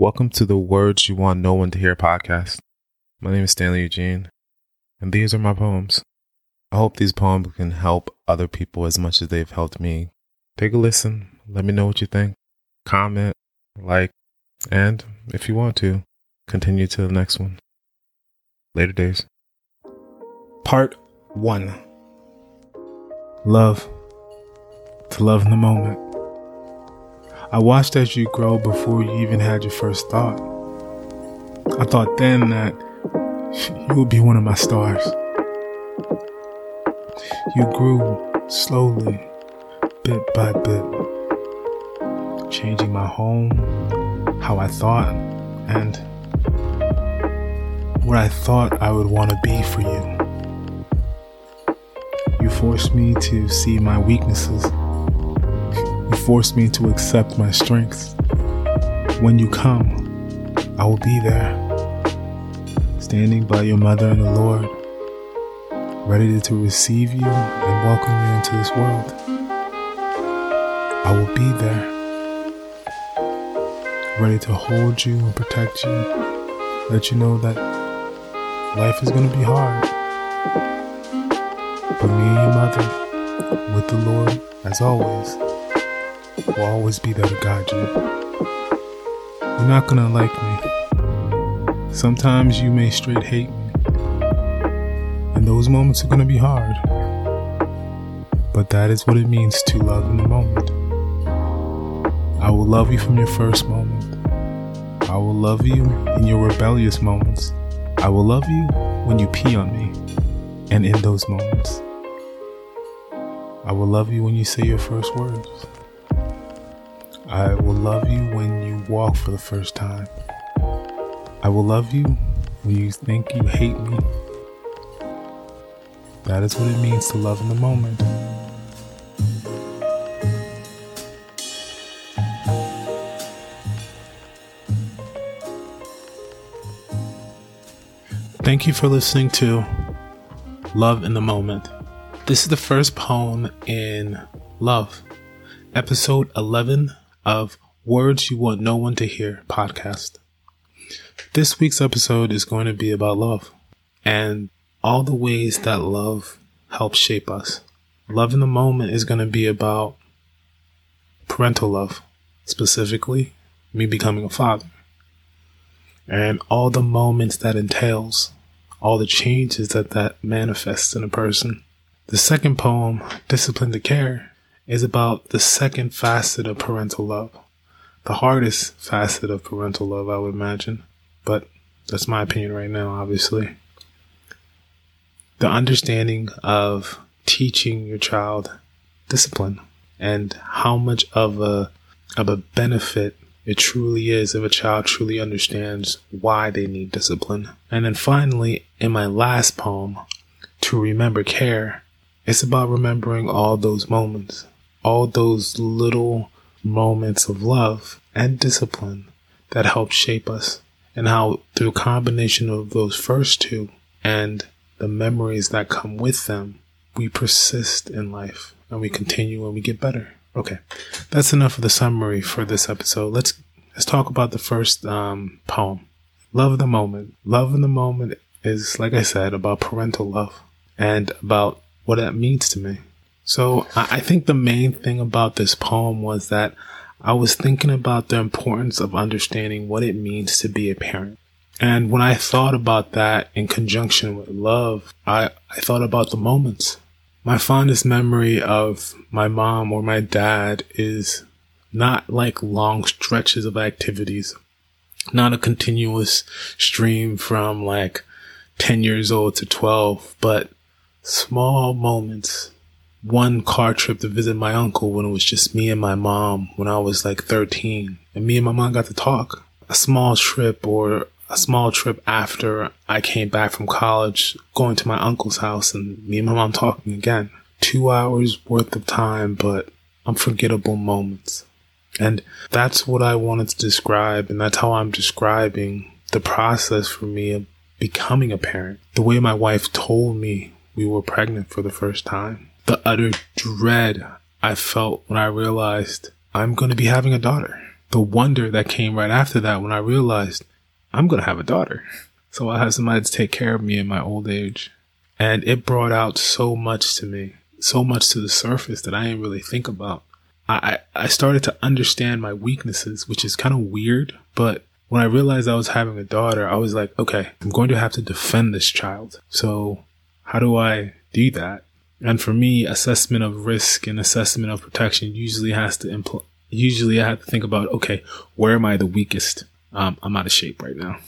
Welcome to the Words You Want No One to Hear podcast. My name is Stanley Eugene, and these are my poems. I hope these poems can help other people as much as they've helped me. Take a listen, let me know what you think, comment, like, and if you want to, continue to the next one. Later days. Part 1 Love. To love in the moment. I watched as you grow before you even had your first thought. I thought then that you would be one of my stars. You grew slowly, bit by bit, changing my home, how I thought, and what I thought I would want to be for you. You forced me to see my weaknesses force me to accept my strengths. When you come, I will be there, standing by your mother and the Lord, ready to receive you and welcome you into this world. I will be there, ready to hold you and protect you, let you know that life is going to be hard. But me and your mother, with the Lord, as always, will always be there to guide you. You're not gonna like me. Sometimes you may straight hate me. And those moments are gonna be hard. But that is what it means to love in the moment. I will love you from your first moment. I will love you in your rebellious moments. I will love you when you pee on me and in those moments. I will love you when you say your first words. I will love you when you walk for the first time. I will love you when you think you hate me. That is what it means to love in the moment. Thank you for listening to Love in the Moment. This is the first poem in Love, episode 11 of Words You Want No One to Hear podcast. This week's episode is going to be about love and all the ways that love helps shape us. Love in the moment is going to be about parental love, specifically me becoming a father, and all the moments that entails, all the changes that that manifests in a person. The second poem, Discipline to Care, is about the second facet of parental love. The hardest facet of parental love, I would imagine. But that's my opinion right now, obviously. The understanding of teaching your child discipline and how much of a of a benefit it truly is if a child truly understands why they need discipline. And then finally, in my last poem, To Remember Care, it's about remembering all those moments all those little moments of love and discipline that help shape us and how through combination of those first two and the memories that come with them, we persist in life and we continue and we get better. Okay, that's enough of the summary for this episode. Let's let's talk about the first um, poem. Love the moment. Love in the moment is, like I said, about parental love and about what that means to me. So I think the main thing about this poem was that I was thinking about the importance of understanding what it means to be a parent. And when I thought about that in conjunction with love, I, I thought about the moments. My fondest memory of my mom or my dad is not like long stretches of activities, not a continuous stream from like 10 years old to 12, but small moments one car trip to visit my uncle when it was just me and my mom when I was like 13. And me and my mom got to talk. A small trip or a small trip after I came back from college, going to my uncle's house and me and my mom talking again. Two hours worth of time, but unforgettable moments. And that's what I wanted to describe. And that's how I'm describing the process for me of becoming a parent. The way my wife told me we were pregnant for the first time the utter dread I felt when I realized I'm going to be having a daughter. the wonder that came right after that when I realized I'm going to have a daughter. So I have somebody to take care of me in my old age. And it brought out so much to me, so much to the surface that I didn't really think about. I, I started to understand my weaknesses, which is kind of weird, but when I realized I was having a daughter, I was like, okay, I'm going to have to defend this child. So how do I do that? And for me, assessment of risk and assessment of protection usually has to impl- usually I have to think about, okay, where am I the weakest? Um, I'm out of shape right now.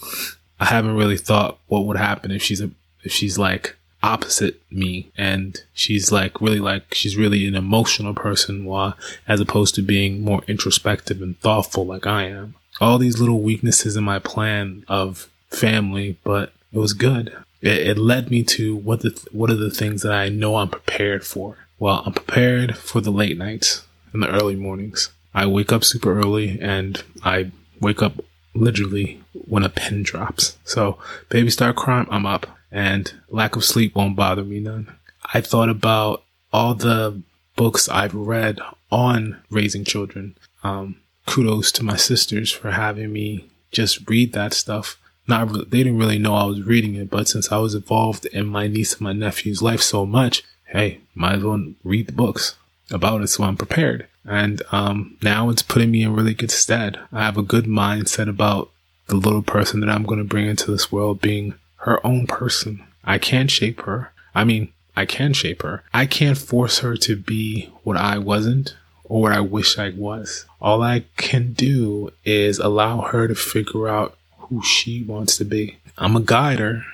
I haven't really thought what would happen if she's a, if she's like opposite me and she's like really like she's really an emotional person while as opposed to being more introspective and thoughtful like I am. All these little weaknesses in my plan of family, but it was good. It, it led me to what the what are the things that I know I'm prepared for. Well, I'm prepared for the late nights and the early mornings. I wake up super early and I wake up literally when a pin drops. So baby start crying, I'm up and lack of sleep won't bother me none. I thought about all the books I've read on raising children. Um, kudos to my sisters for having me just read that stuff. Not they didn't really know I was reading it, but since I was involved in my niece and my nephew's life so much, hey, might as well read the books about it so I'm prepared. And um, now it's putting me in really good stead. I have a good mindset about the little person that I'm going to bring into this world being her own person. I can't shape her. I mean, I can shape her. I can't force her to be what I wasn't or what I wish I was. All I can do is allow her to figure out who she wants to be. I'm a guider.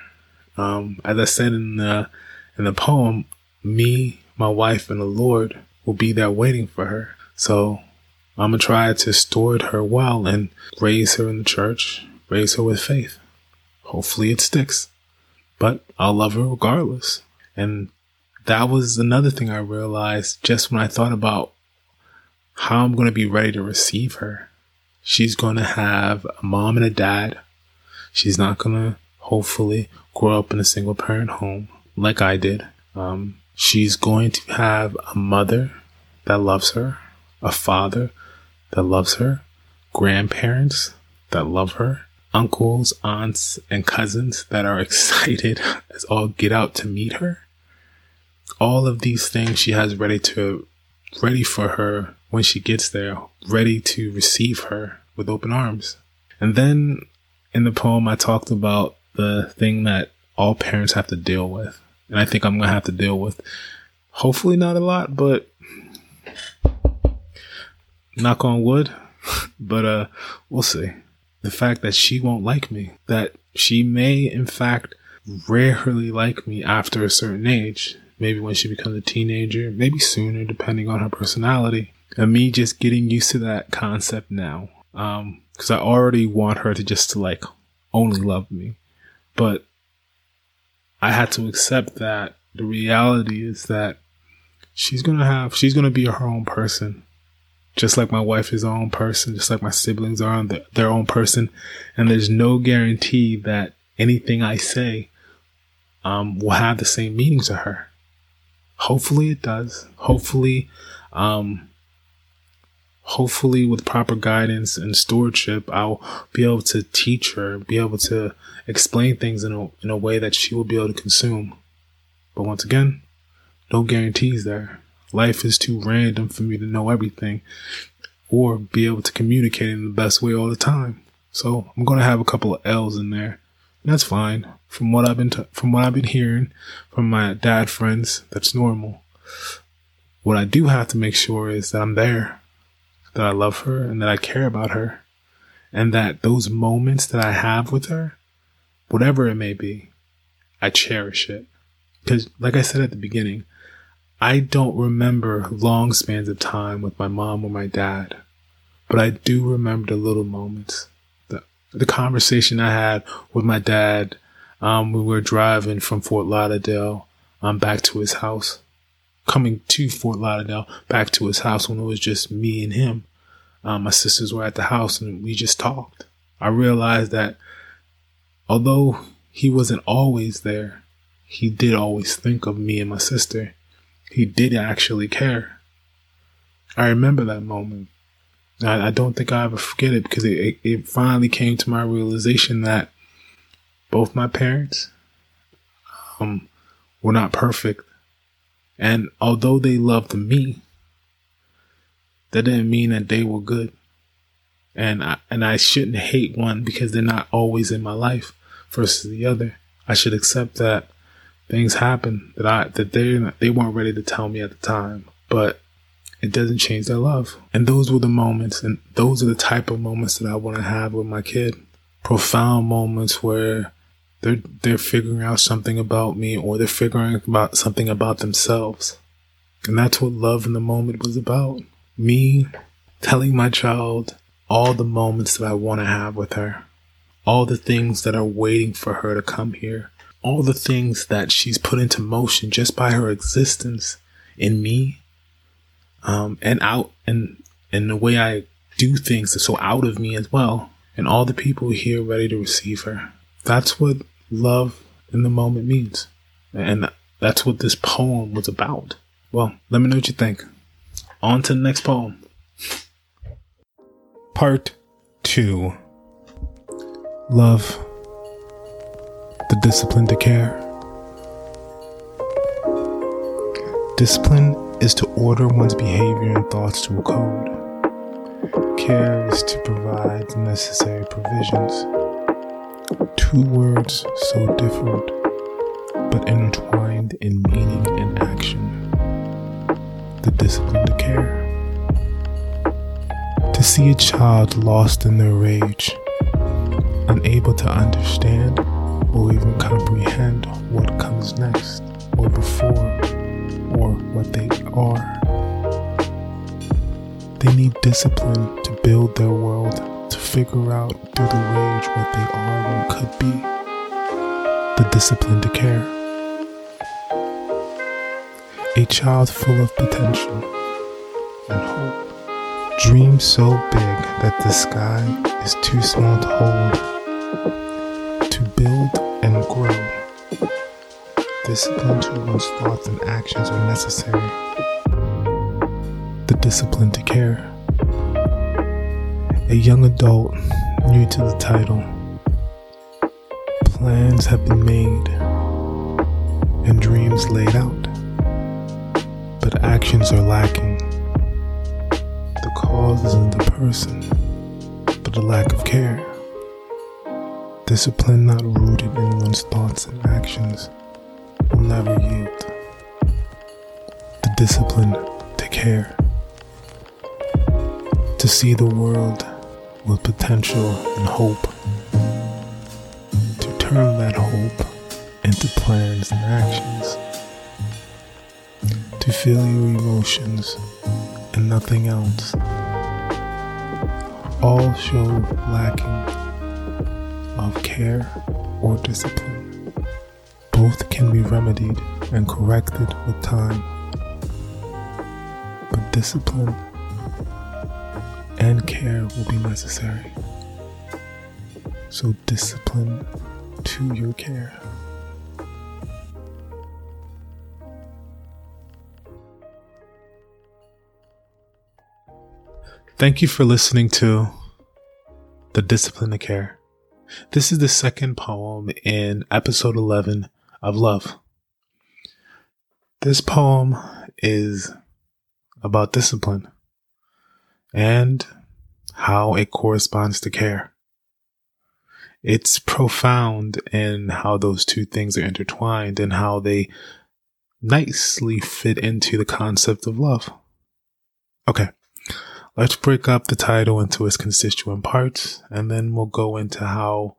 Um, as I said in the in the poem, me, my wife, and the Lord will be there waiting for her. So I'm gonna try to steward her well and raise her in the church, raise her with faith. Hopefully it sticks. But I'll love her regardless. And that was another thing I realized just when I thought about how I'm going to be ready to receive her. She's going to have a mom and a dad. She's not to hopefully grow up in a single parent home like I did. Um, she's going to have a mother that loves her, a father that loves her, grandparents that love her, uncles, aunts, and cousins that are excited as all get out to meet her. All of these things she has ready to ready for her when she gets there, ready to receive her with open arms. And then in the poem I talked about the thing that all parents have to deal with. And I think I'm going to have to deal with hopefully not a lot, but knock on wood, but uh we'll see the fact that she won't like me, that she may, in fact, rarely like me after a certain age, maybe when she becomes a teenager, maybe sooner, depending on her personality. And me just getting used to that concept now. Um, cause I already want her to just to like only love me. But I had to accept that the reality is that she's gonna have, she's gonna be her own person just like my wife is her own person, just like my siblings are on the, their own person. And there's no guarantee that anything I say um, will have the same meaning to her. Hopefully it does. Hopefully, um, hopefully with proper guidance and stewardship, I'll be able to teach her, be able to explain things in a, in a way that she will be able to consume. But once again, no guarantees there. Life is too random for me to know everything or be able to communicate in the best way all the time. So I'm going to have a couple of L's in there. And that's fine. From what I've been t- from what I've been hearing from my dad friends, that's normal. What I do have to make sure is that I'm there, that I love her and that I care about her, and that those moments that I have with her, whatever it may be, I cherish it. Because, like I said at the beginning, I don't remember long spans of time with my mom or my dad, but I do remember the little moments. The, the conversation I had with my dad um, when we were driving from Fort Lauderdale um, back to his house, coming to Fort Lauderdale back to his house when it was just me and him. Um, my sisters were at the house and we just talked. I realized that although he wasn't always there, he did always think of me and my sister he did actually care. I remember that moment. I, I don't think I ever forget it because it, it, it finally came to my realization that both my parents um, were not perfect. And although they loved me, that didn't mean that they were good. And I, and I shouldn't hate one because they're not always in my life versus the other. I should accept that things happen that I that they they weren't ready to tell me at the time, but it doesn't change their love. And those were the moments, and those are the type of moments that I want to have with my kid. Profound moments where they're they're figuring out something about me, or they're figuring about something about themselves, and that's what love in the moment was about. Me telling my child all the moments that I want to have with her, all the things that are waiting for her to come here. All the things that she's put into motion just by her existence in me um, and out and and the way I do things is so out of me as well. And all the people here ready to receive her that's what love in the moment means and that's what this poem was about well let me know what you think on to the next poem part 2 love the discipline to care. Discipline is to order one's behavior and thoughts to a code. Care is to provide the necessary provisions. Two words so different, but intertwined in meaning and action. The discipline to care. To see a child lost in their rage, unable to understand or even comprehend what comes next, or before, or what they are. They need discipline to build their world, figure out through the rage what they are and could be. The discipline to care. A child full of potential and hope. Dreams so big that the sky is too small to hold. To build and grow. Discipline to one's thoughts and actions are necessary. The discipline to care. A young adult, new to the title. Plans have been made and dreams laid out, but actions are lacking. The cause isn't the person, but a lack of care. Discipline not rooted in one's thoughts and actions will never yield. The discipline to care, to see the world with potential and hope, to turn that hope into plans and actions, to feel your emotions and nothing else. All show lacking of care or discipline. Both can be remedied and corrected with time. But discipline care will be necessary. So discipline to your care. Thank you for listening to The Discipline to Care. This is the second poem in episode 11 of Love. This poem is about discipline and how it corresponds to care. It's profound in how those two things are intertwined and how they nicely fit into the concept of love. Okay, Let's break up the title into its constituent parts, and then we'll go into how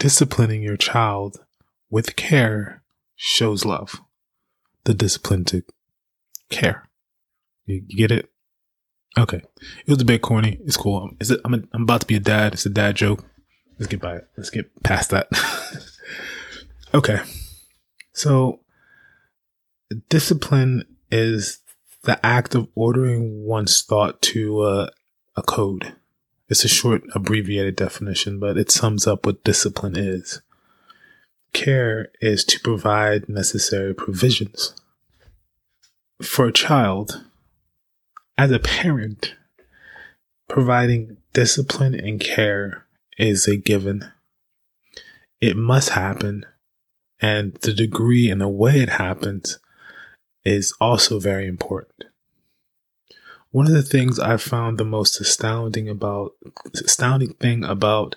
disciplining your child with care shows love. The discipline to care. You, get it? Okay. It was a bit corny. It's cool. Is it? I'm, a, I'm about to be a dad. It's a dad joke. Let's get by it. Let's get past that. okay. So, discipline is the act of ordering one's thought to uh, a code. It's a short, abbreviated definition, but it sums up what discipline is. Care is to provide necessary provisions. For a child, as a parent, providing discipline and care is a given. It must happen. And the degree and the way it happens is also very important. One of the things I found the most astounding about astounding thing about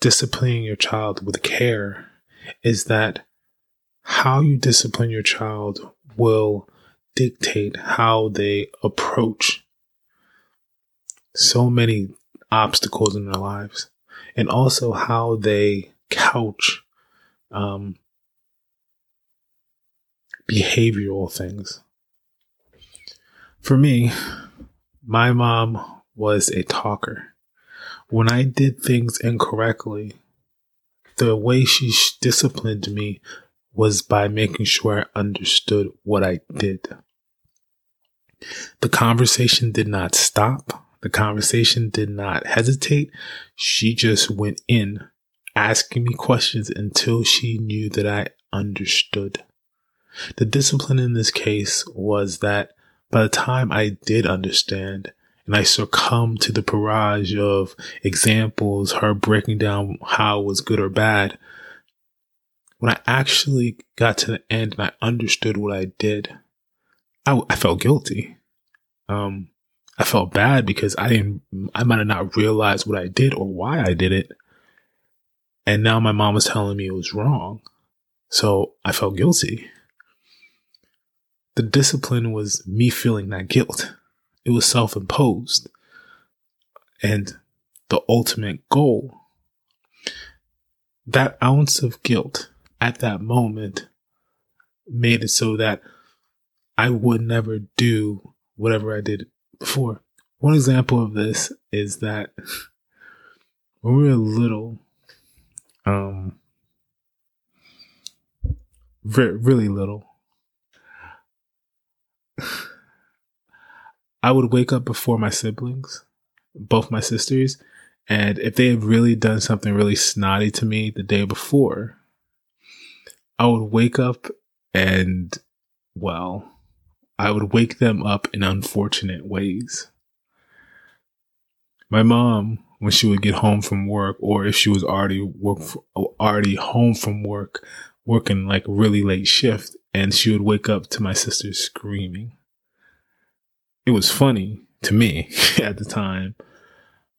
disciplining your child with care is that how you discipline your child will dictate how they approach so many obstacles in their lives and also how they couch um, behavioral things. For me, my mom was a talker. When I did things incorrectly, the way she disciplined me was by making sure I understood what I did. The conversation did not stop. The conversation did not hesitate. She just went in, asking me questions until she knew that I understood. The discipline in this case was that by the time I did understand and I succumbed to the barrage of examples, her breaking down how was good or bad, when I actually got to the end and I understood what I did, I, I felt guilty. Um, I felt bad because I didn't, I might have not realized what I did or why I did it. And now my mom was telling me it was wrong. So I felt guilty the discipline was me feeling that guilt. It was self imposed. And the ultimate goal, that ounce of guilt at that moment made it so that I would never do whatever I did before. One example of this is that when we were little, um, re- really little, I would wake up before my siblings, both my sisters, and if they had really done something really snotty to me the day before, I would wake up and, well, I would wake them up in unfortunate ways. My mom, when she would get home from work, or if she was already work, already home from work, working like really late shift, and she would wake up to my sister screaming. It was funny to me at the time,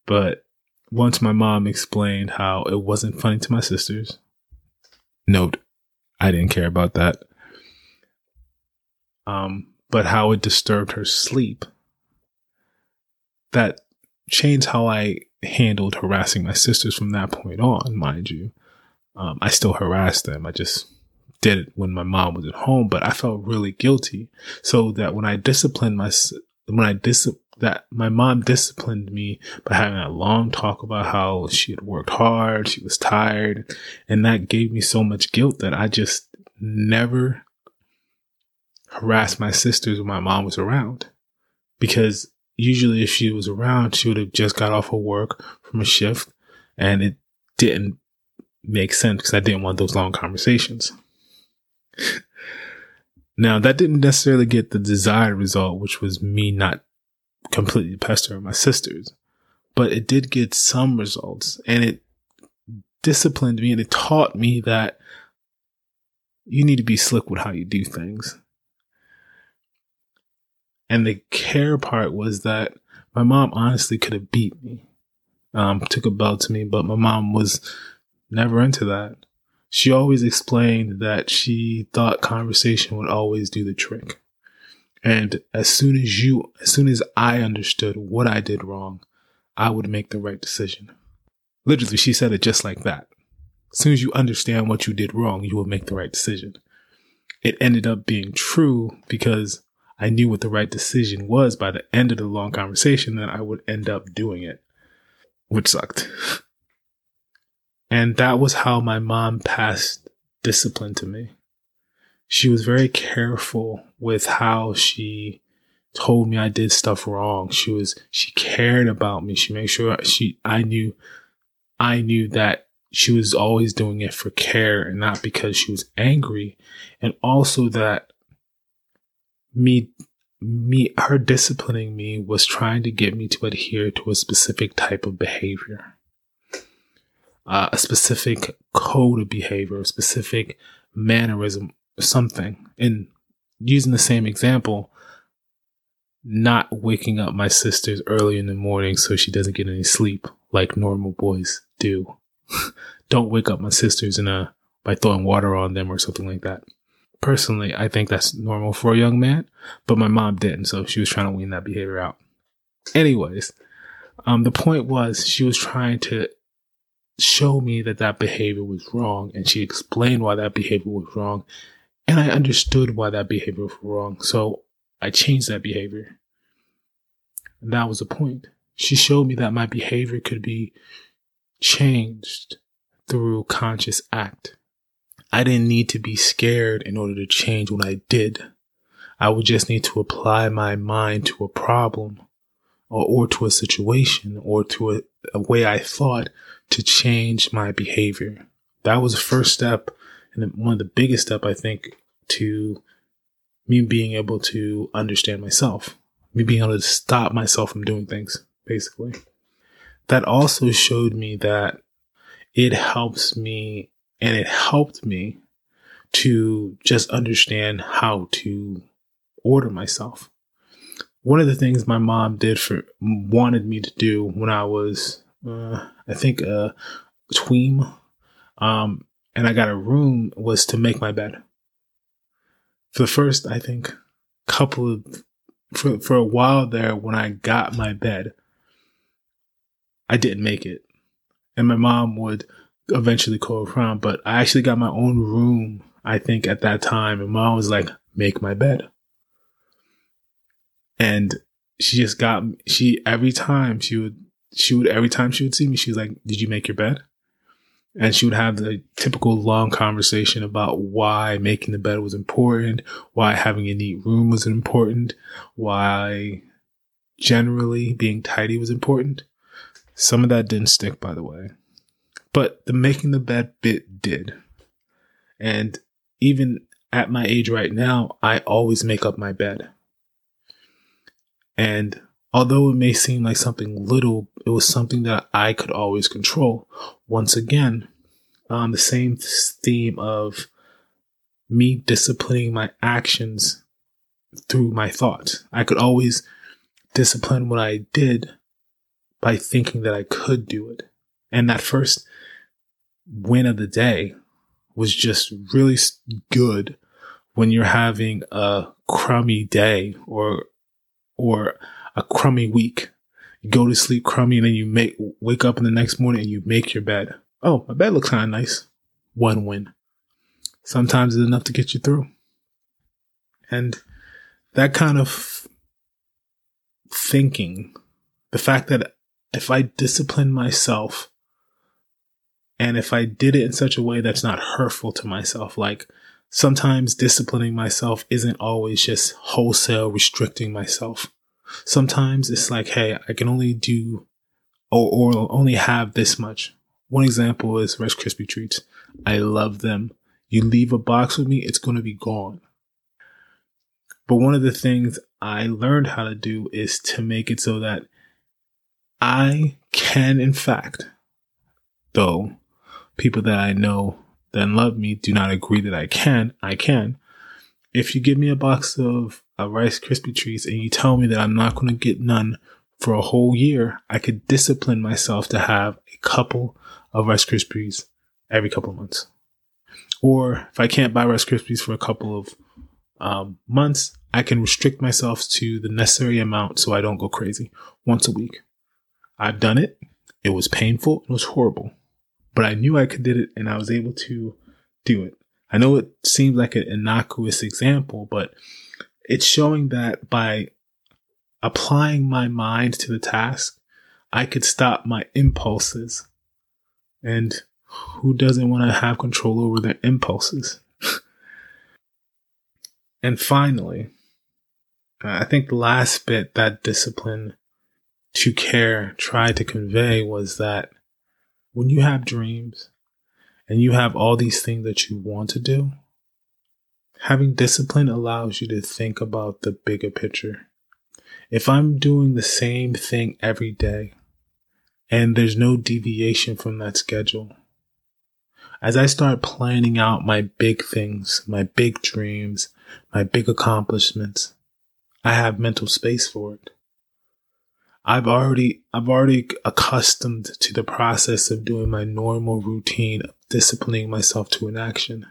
but once my mom explained how it wasn't funny to my sisters, note, I didn't care about that. Um, but how it disturbed her sleep. That changed how I handled harassing my sisters from that point on, mind you. Um, I still harassed them. I just did it when my mom was at home, but I felt really guilty. So that when I disciplined my, when I dis, that my mom disciplined me by having a long talk about how she had worked hard, she was tired, and that gave me so much guilt that I just never harassed my sisters when my mom was around. Because usually if she was around, she would have just got off of work from a shift and it didn't make sense because I didn't want those long conversations. now, that didn't necessarily get the desired result, which was me not completely pestering my sisters, but it did get some results and it disciplined me and it taught me that you need to be slick with how you do things. And the care part was that my mom honestly could have beat me, um, took a belt to me, but my mom was never into that she always explained that she thought conversation would always do the trick. And as soon as you, as soon as I understood what I did wrong, I would make the right decision. Literally, she said it just like that. As soon as you understand what you did wrong, you will make the right decision. It ended up being true because I knew what the right decision was by the end of the long conversation that I would end up doing it, which sucked. And that was how my mom passed discipline to me. She was very careful with how she told me I did stuff wrong. She was, she cared about me. She made sure she, I knew, I knew that she was always doing it for care and not because she was angry. And also that me me, her disciplining me was trying to get me to adhere to a specific type of behavior, uh, a specific code of behavior, a specific mannerism, something. And using the same example, not waking up my sisters early in the morning so she doesn't get any sleep like normal boys do. Don't wake up my sisters in a by throwing water on them or something like that. Personally, I think that's normal for a young man, but my mom didn't, so she was trying to wean that behavior out. Anyways, um, the point was she was trying to show me that that behavior was wrong, and she explained why that behavior was wrong, and I understood why that behavior was wrong. So I changed that behavior. And that was the point. She showed me that my behavior could be changed through conscious act. I didn't need to be scared in order to change what I did. I would just need to apply my mind to a problem or, or to a situation or to a, a way I thought to change my behavior. That was the first step and one of the biggest step I think to me being able to understand myself, me being able to stop myself from doing things, basically. That also showed me that it helps me and it helped me to just understand how to order myself. One of the things my mom did for wanted me to do when I was, uh, I think, a tween, um, and I got a room was to make my bed. For the first, I think, couple of for for a while there, when I got my bed, I didn't make it, and my mom would eventually call around. But I actually got my own room. I think at that time, and mom was like, "Make my bed," and she just got she every time she would she would every time she would see me, she was like, "Did you make your bed?" And she would have the typical long conversation about why making the bed was important, why having a neat room was important, why generally being tidy was important. Some of that didn't stick, by the way. But the making the bed bit did. And even at my age right now, I always make up my bed. And although it may seem like something little, it was something that I could always control. Once again, on the same theme of me disciplining my actions through my thoughts. I could always discipline what I did by thinking that I could do it. And that first win of the day was just really good when you're having a crummy day or or a crummy week. You go to sleep crummy and then you make wake up in the next morning and you make your bed. Oh, my bed looks kind of nice. One win. Sometimes it's enough to get you through. And that kind of thinking, the fact that if I discipline myself and if I did it in such a way that's not hurtful to myself, like sometimes disciplining myself isn't always just wholesale restricting myself. Sometimes it's like, hey, I can only do or, or only have this much. One example is Rice Krispie treats. I love them. You leave a box with me, it's going to be gone. But one of the things I learned how to do is to make it so that I can, in fact, though people that I know that love me do not agree that I can, I can. If you give me a box of uh, Rice Krispie treats and you tell me that I'm not going to get none for a whole year, I could discipline myself to have a couple of Rice Krispies every couple of months. Or if I can't buy Rice Krispies for a couple of um, months, I can restrict myself to the necessary amount so I don't go crazy once a week. I've done it. It was painful. It was horrible but I knew I could did it and I was able to do it. I know it seems like an innocuous example, but it's showing that by applying my mind to the task, I could stop my impulses. And who doesn't want to have control over their impulses? and finally, I think the last bit that discipline to care tried to convey was that when you have dreams and you have all these things that you want to do, Having discipline allows you to think about the bigger picture. If I'm doing the same thing every day and there's no deviation from that schedule, as I start planning out my big things, my big dreams, my big accomplishments, I have mental space for it. I've already, I've already accustomed to the process of doing my normal routine of disciplining myself to an action.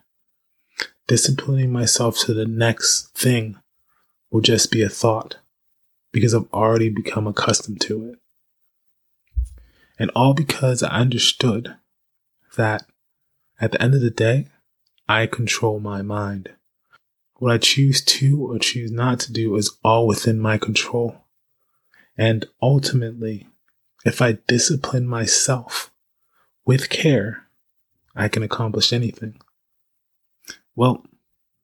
Disciplining myself to the next thing will just be a thought because I've already become accustomed to it. And all because I understood that at the end of the day, I control my mind. What I choose to or choose not to do is all within my control. And ultimately, if I discipline myself with care, I can accomplish anything. Well,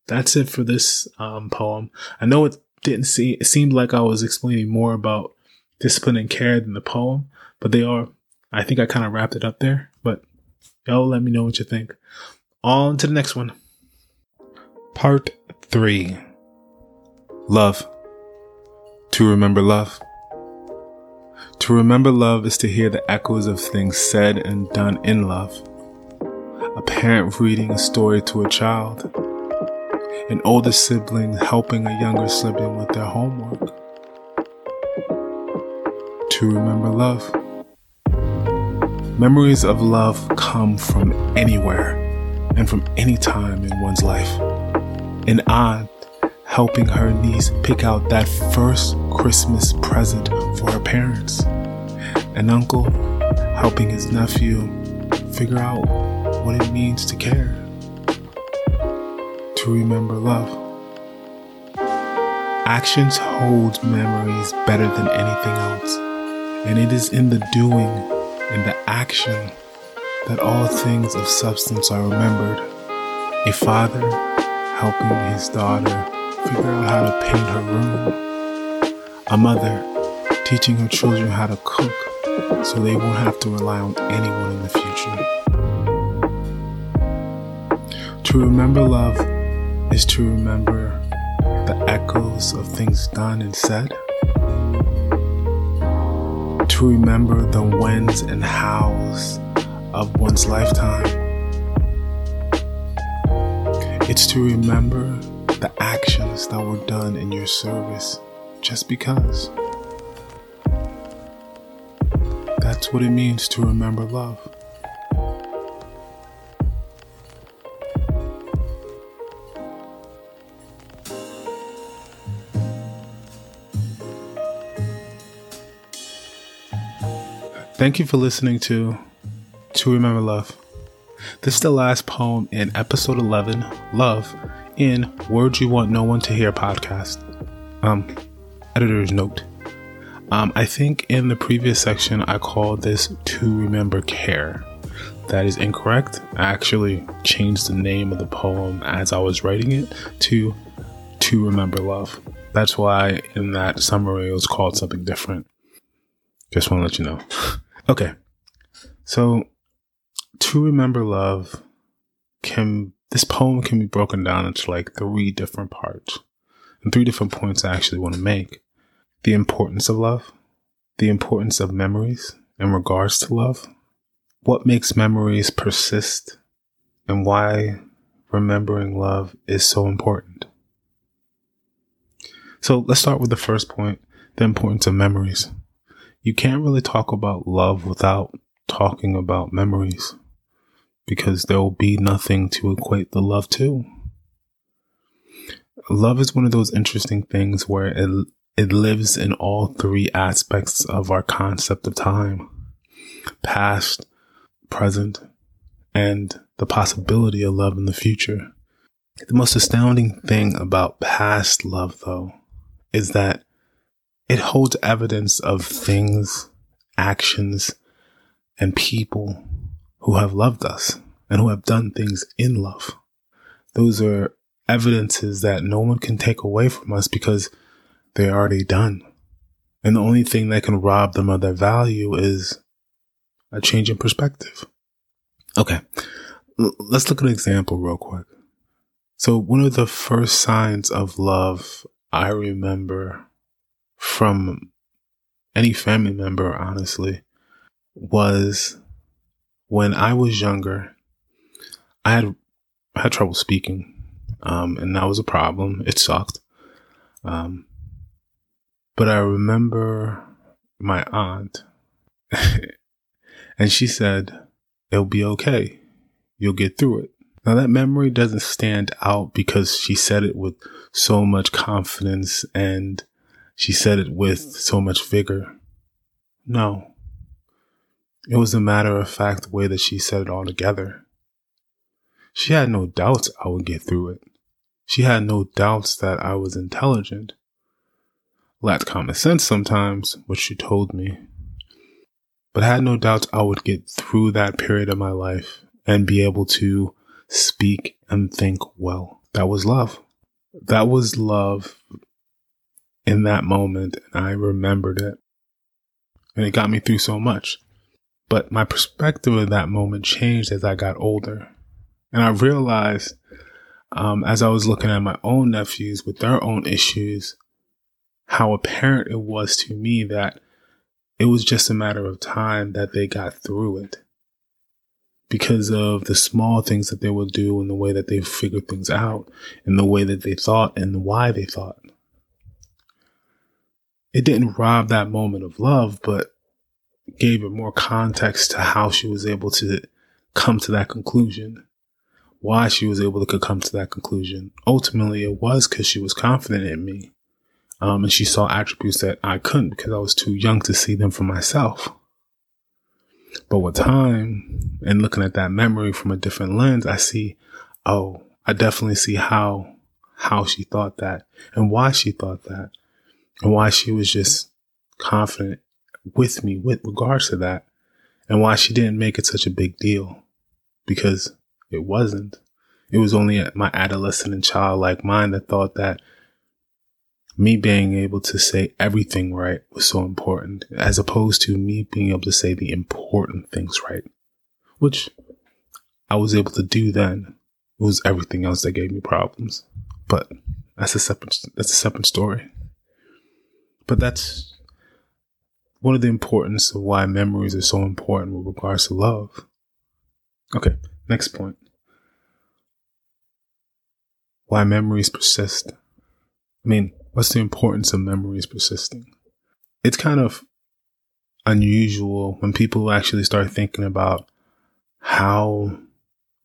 that's it for this um, poem. I know it didn't see, it seemed like I was explaining more about discipline and care than the poem, but they are, I think I kind of wrapped it up there, but y'all let me know what you think. On to the next one. Part 3 Love. To remember love. To remember love is to hear the echoes of things said and done in love. A parent reading a story to a child. An older sibling helping a younger sibling with their homework. To remember love. Memories of love come from anywhere and from any time in one's life. An aunt helping her niece pick out that first Christmas present for her parents. An uncle helping his nephew figure out what it means to care. To remember love. Actions hold memories better than anything else, and it is in the doing and the action that all things of substance are remembered. A father helping his daughter figure out how to paint her room. A mother teaching her children how to cook so they won't have to rely on anyone in the future. To remember love is to remember the echoes of things done and said. To remember the whens and hows of one's lifetime. It's to remember the actions that were done in your service just because. That's what it means to remember love. Thank you for listening to To Remember Love. This is the last poem in episode 11, Love, in Words You Want No One to Hear podcast. Um, editor's note. Um, I think in the previous section I called this To Remember Care. That is incorrect. I actually changed the name of the poem as I was writing it to To Remember Love. That's why in that summary it was called something different. Just want to let you know. Okay. So to remember love can this poem can be broken down into like three different parts and three different points I actually want to make. The importance of love, the importance of memories in regards to love, what makes memories persist, and why remembering love is so important. So let's start with the first point, the importance of memories you can't really talk about love without talking about memories because there will be nothing to equate the love to. Love is one of those interesting things where it, it lives in all three aspects of our concept of time past, present, and the possibility of love in the future. The most astounding thing about past love, though, is that it holds evidence of things, actions, and people who have loved us and who have done things in love. Those are evidences that no one can take away from us because they're already done. And the only thing that can rob them of their value is a change in perspective. Okay. L- let's look at an example real quick. So, one of the first signs of love I remember from any family member, honestly, was when I was younger. I had I had trouble speaking, um, and that was a problem. It sucked. Um, but I remember my aunt, and she said, It'll be okay. You'll get through it. Now, that memory doesn't stand out because she said it with so much confidence and she said it with so much vigor. No. It was a matter of fact way that she said it all together. She had no doubts I would get through it. She had no doubts that I was intelligent. Lacked common sense sometimes, which she told me. But I had no doubts I would get through that period of my life and be able to speak and think well. That was love. That was love in that moment. And I remembered it. And it got me through so much. But my perspective of that moment changed as I got older. And I realized um, as I was looking at my own nephews with their own issues, how apparent it was to me that it was just a matter of time that they got through it because of the small things that they would do and the way that they figured things out and the way that they thought and why they thought. It didn't rob that moment of love, but gave it more context to how she was able to come to that conclusion, why she was able to come to that conclusion. Ultimately, it was because she was confident in me. Um, and she saw attributes that I couldn't because I was too young to see them for myself. But with time and looking at that memory from a different lens, I see, oh, I definitely see how, how she thought that and why she thought that and why she was just confident with me with regards to that and why she didn't make it such a big deal because it wasn't. It was only my adolescent and childlike mind that thought that me being able to say everything right was so important as opposed to me being able to say the important things right, which I was able to do then. It was everything else that gave me problems, but that's a separate, that's a separate story. But that's one of the importance of why memories are so important with regards to love. Okay, next point. Why memories persist. I mean, what's the importance of memories persisting? It's kind of unusual when people actually start thinking about how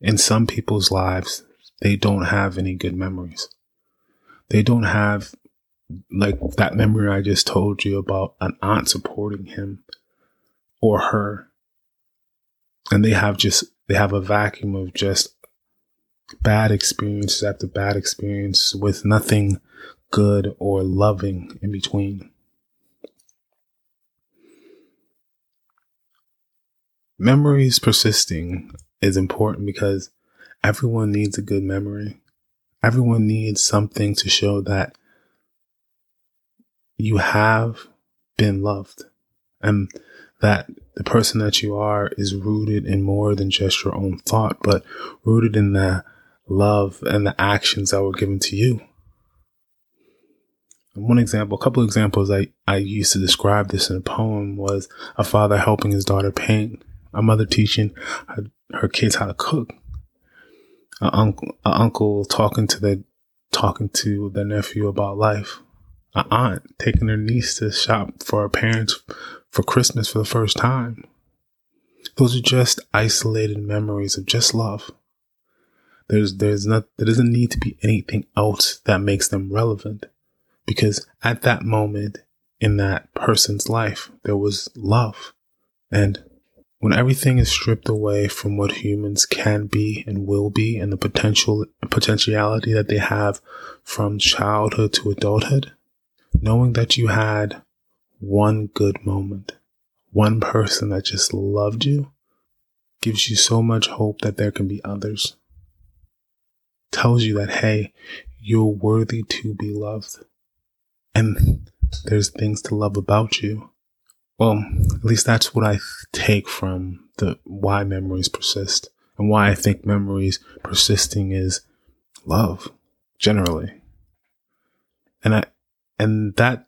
in some people's lives they don't have any good memories. They don't have like that memory I just told you about an aunt supporting him or her. And they have just they have a vacuum of just bad experiences after bad experience with nothing good, or loving in between. Memories persisting is important because everyone needs a good memory. Everyone needs something to show that you have been loved and that the person that you are is rooted in more than just your own thought, but rooted in the love and the actions that were given to you. One example, a couple examples I, I used to describe this in a poem was a father helping his daughter paint, a mother teaching her, her kids how to cook, an uncle, uncle talking to the talking to their nephew about life, an aunt taking their niece to shop for her parents for Christmas for the first time. Those are just isolated memories of just love. There's there's not there doesn't need to be anything else that makes them relevant because at that moment in that person's life, there was love. And when everything is stripped away from what humans can be and will be and the potential potentiality that they have from childhood to adulthood, knowing that you had one good moment, one person that just loved you, gives you so much hope that there can be others. Tells you that, hey, you're worthy to be loved and there's things to love about you. Well, at least that's what I take from the why memories persist and why I think memories persisting is love generally. And I, and that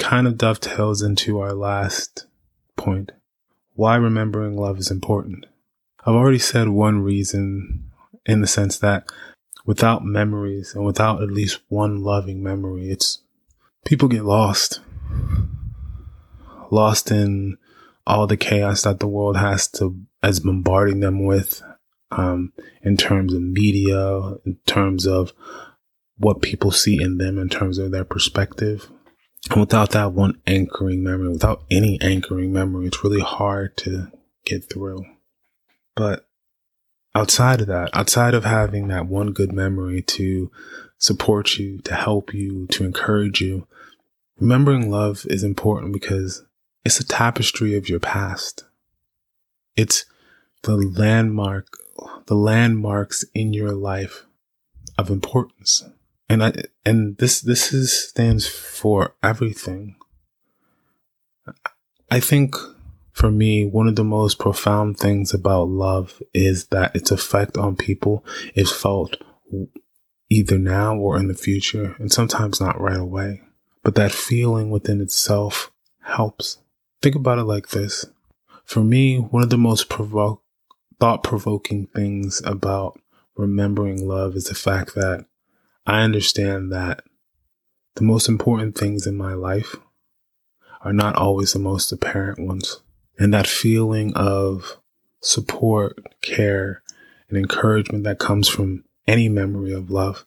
kind of dovetails into our last point. Why remembering love is important. I've already said one reason in the sense that without memories and without at least one loving memory, it's people get lost. Lost in all the chaos that the world has to, as bombarding them with, um, in terms of media, in terms of what people see in them, in terms of their perspective. And without that one anchoring memory, without any anchoring memory, it's really hard to get through. But outside of that, outside of having that one good memory to support you, to help you, to encourage you, remembering love is important because it's a tapestry of your past. It's the landmark, the landmarks in your life of importance. And I, and this, this is, stands for everything. I think for me, one of the most profound things about love is that its effect on people is felt either now or in the future, and sometimes not right away. But that feeling within itself helps. Think about it like this. For me, one of the most provo- thought provoking things about remembering love is the fact that I understand that the most important things in my life are not always the most apparent ones. And that feeling of support, care, and encouragement that comes from any memory of love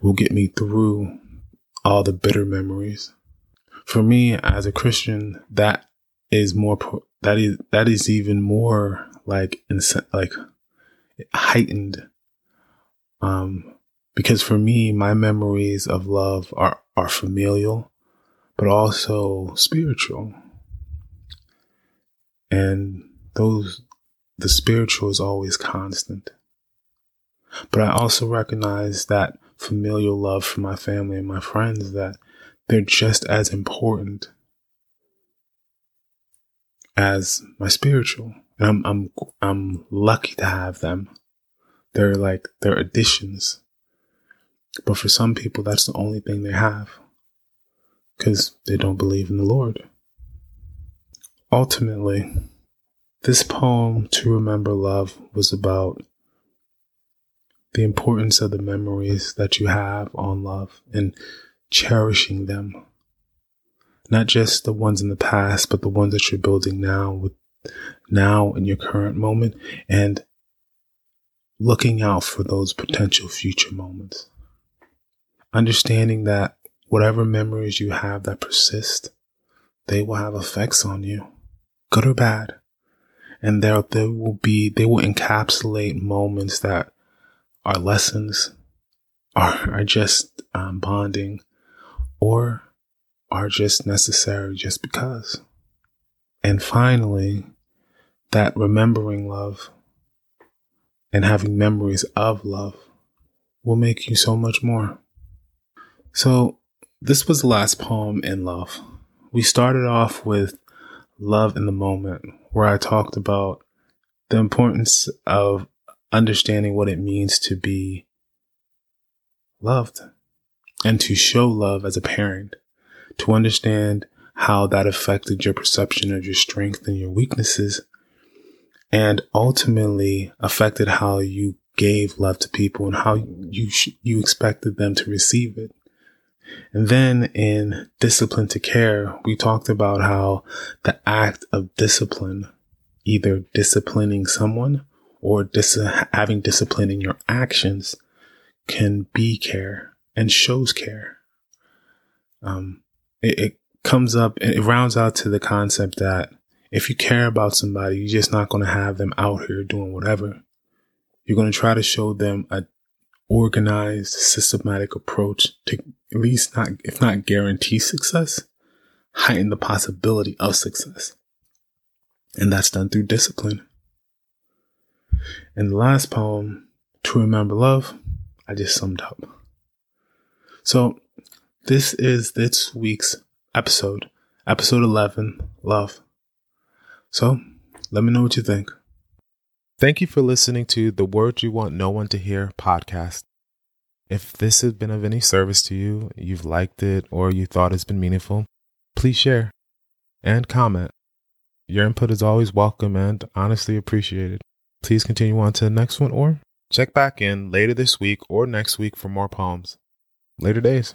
will get me through all the bitter memories. For me as a Christian, that is more that is that is even more like like heightened. Um because for me my memories of love are are familial but also spiritual. And those the spiritual is always constant but i also recognize that familial love for my family and my friends that they're just as important as my spiritual. And I'm I'm I'm lucky to have them. They're like they're additions. But for some people that's the only thing they have cuz they don't believe in the Lord. Ultimately, this poem to remember love was about the importance of the memories that you have on love and cherishing them not just the ones in the past, but the ones that you're building now with now in your current moment and looking out for those potential future moments. Understanding that whatever memories you have that persist, they will have effects on you, good or bad. And there, there will be, they will encapsulate moments that are lessons, are, are just um, bonding, or are just necessary just because. And finally, that remembering love and having memories of love will make you so much more. So, this was the last poem in love. We started off with love in the moment, where I talked about the importance of understanding what it means to be loved and to show love as a parent to understand how that affected your perception of your strength and your weaknesses and ultimately affected how you gave love to people and how you sh- you expected them to receive it. And then in discipline to care, we talked about how the act of discipline, either disciplining someone or dis- having discipline in your actions can be care and shows care. Um, it, it comes up and it rounds out to the concept that if you care about somebody, you're just not going to have them out here doing whatever. You're going to try to show them a organized, systematic approach to at least not, if not guarantee success, heighten the possibility of success. And that's done through discipline. And the last poem, To Remember Love, I just summed up. So this is this week's episode, episode 11, Love. So, let me know what you think. Thank you for listening to the Words You Want No One to Hear podcast. If this has been of any service to you, you've liked it, or you thought it's been meaningful, please share and comment. Your input is always welcome and honestly appreciated. Please continue on to the next one or check back in later this week or next week for more poems. Later days.